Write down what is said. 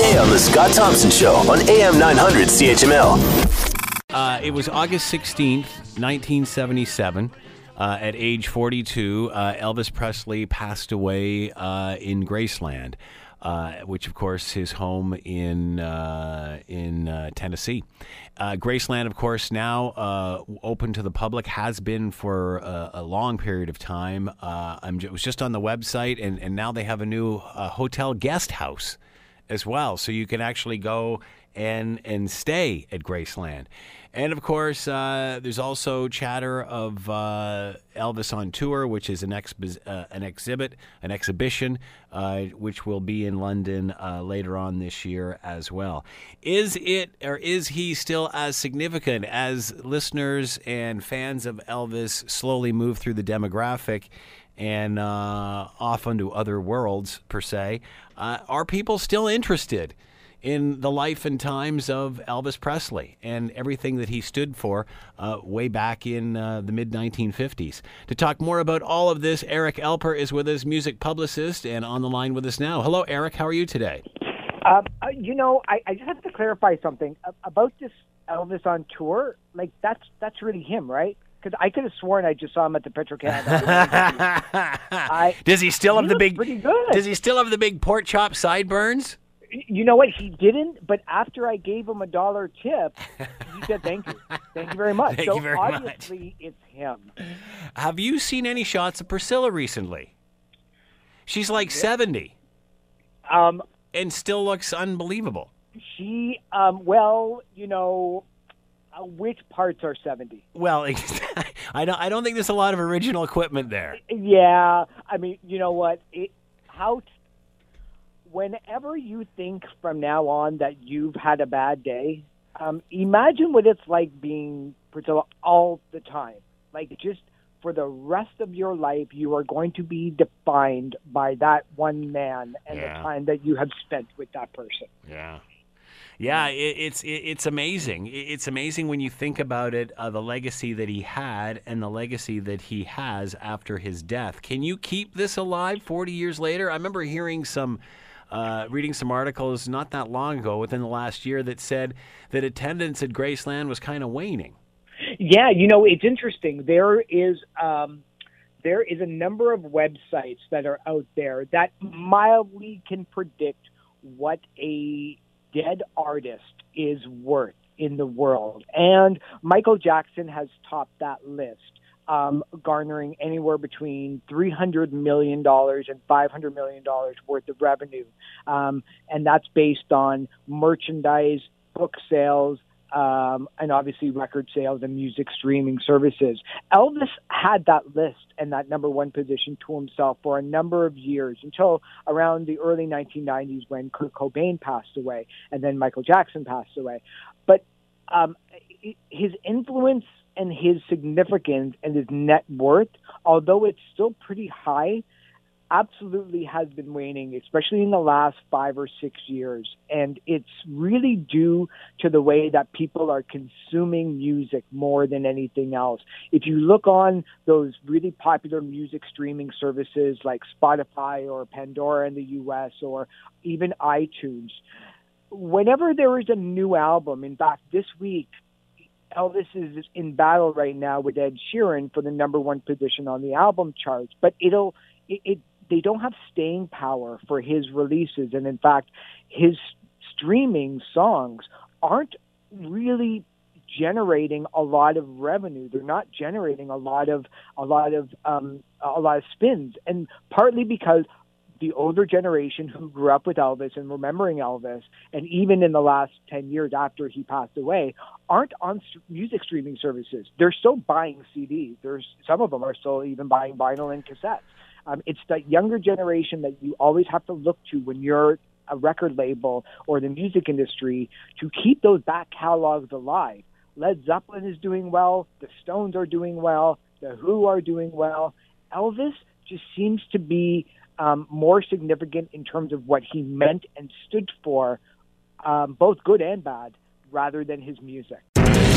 weekday on The Scott Thompson Show on AM 900 CHML. Uh, it was August 16th, 1977. Uh, at age 42, uh, Elvis Presley passed away uh, in Graceland, uh, which, of course, his home in uh, in Tennessee. Graceland, of course, now open to the public, has been for a, a long period of time. I'm ju- was just on the website, and, and now they have a new hotel guest house as well, so you can actually go and and stay at Graceland. And of course, uh, there's also chatter of uh, Elvis on tour, which is an expi- uh, an exhibit, an exhibition, uh, which will be in London uh, later on this year as well. Is it or is he still as significant as listeners and fans of Elvis slowly move through the demographic? And uh, off onto other worlds per se. Uh, are people still interested in the life and times of Elvis Presley and everything that he stood for uh, way back in uh, the mid 1950s? To talk more about all of this, Eric Alper is with us, music publicist, and on the line with us now. Hello, Eric. How are you today? Um, uh, you know, I, I just have to clarify something about this Elvis on tour. Like that's that's really him, right? Because I could have sworn I just saw him at the Petro Canada. I, does he still he have the big? pretty good. Does he still have the big pork chop sideburns? you know what? He didn't, but after I gave him a dollar tip, he said thank you, thank you very much. Thank so you very much. obviously it's him. Have you seen any shots of Priscilla recently? She's like 70 Um, and still looks unbelievable. she, um, well, you know, uh, which parts are seventy? Well, I don't. I don't think there's a lot of original equipment there. Yeah, I mean, you know what? It, how? T- whenever you think from now on that you've had a bad day, um, imagine what it's like being Priscilla all the time. Like just for the rest of your life, you are going to be defined by that one man and Yeah. the time that you have spent with that person. Yeah. Yeah, it, it's it, it's amazing. It's amazing when you think about it, uh, the legacy that he had and the legacy that he has after his death. Can you keep this alive 40 years later? I remember hearing some, uh, reading some articles not that long ago, within the last year, that said that attendance at Graceland was kind of waning. Yeah, you know, it's interesting. There is um, there is a number of websites that are out there that mildly can predict what a dead artist is worth in the world, and Michael Jackson has topped that list. Um, garnering anywhere between three hundred million dollars and five hundred million dollars worth of revenue, um, and that's based on merchandise, book sales, um, and obviously record sales and music streaming services. Elvis had that list and that number one position to himself for a number of years until around the early 1990s when Kurt Cobain passed away and then Michael Jackson passed away. But um, his influence and his significance and his net worth, although it's still pretty high, absolutely has been waning, especially in the last five or six years. And it's really due to the way that people are consuming music more than anything else. If you look on those really popular music streaming services like Spotify or Pandora in the US or even iTunes, whenever there is a new album, in fact, this week, Elvis is in battle right now with Ed Sheeran for the number one position on the album charts, but it'll it, they don't have staying power for his releases, and in fact, his streaming songs aren't really generating a lot of revenue. They're not generating a lot of a lot of um, a lot of spins, and partly because the older generation who grew up with Elvis and remembering Elvis, and even in the last 10 years after he passed away, aren't on music streaming services. They're still buying CDs. There's some of them are still even buying vinyl and cassettes. Um, it's the younger generation that you always have to look to when you're a record label or the music industry to keep those back catalogs alive. Led Zeppelin is doing well. The Stones are doing well. The Who are doing well. Elvis just seems to be um, more significant in terms of what he meant and stood for, um, both good and bad, rather than his music.